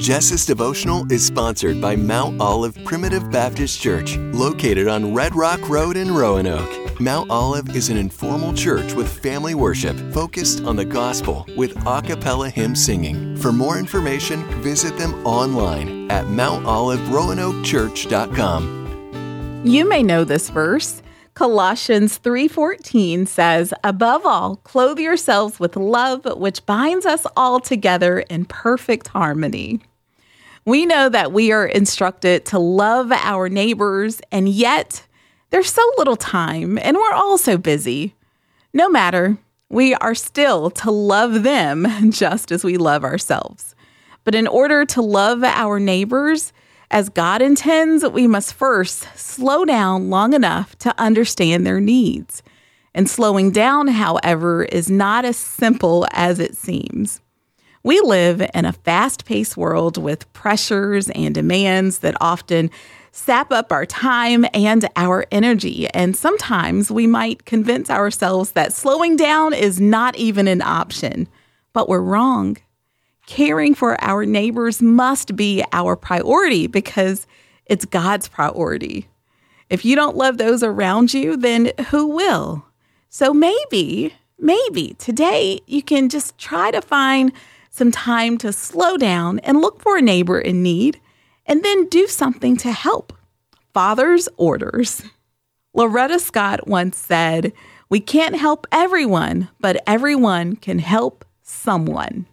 Jess's devotional is sponsored by Mount Olive Primitive Baptist Church, located on Red Rock Road in Roanoke. Mount Olive is an informal church with family worship focused on the gospel with a cappella hymn singing. For more information, visit them online at mountoliveroanokechurch.com. You may know this verse. Colossians 3:14 says, "Above all, clothe yourselves with love, which binds us all together in perfect harmony." We know that we are instructed to love our neighbors, and yet there's so little time, and we're all so busy. No matter, we are still to love them just as we love ourselves. But in order to love our neighbors as God intends, we must first slow down long enough to understand their needs. And slowing down, however, is not as simple as it seems. We live in a fast paced world with pressures and demands that often sap up our time and our energy. And sometimes we might convince ourselves that slowing down is not even an option, but we're wrong. Caring for our neighbors must be our priority because it's God's priority. If you don't love those around you, then who will? So maybe, maybe today you can just try to find some time to slow down and look for a neighbor in need, and then do something to help. Father's orders. Loretta Scott once said, We can't help everyone, but everyone can help someone.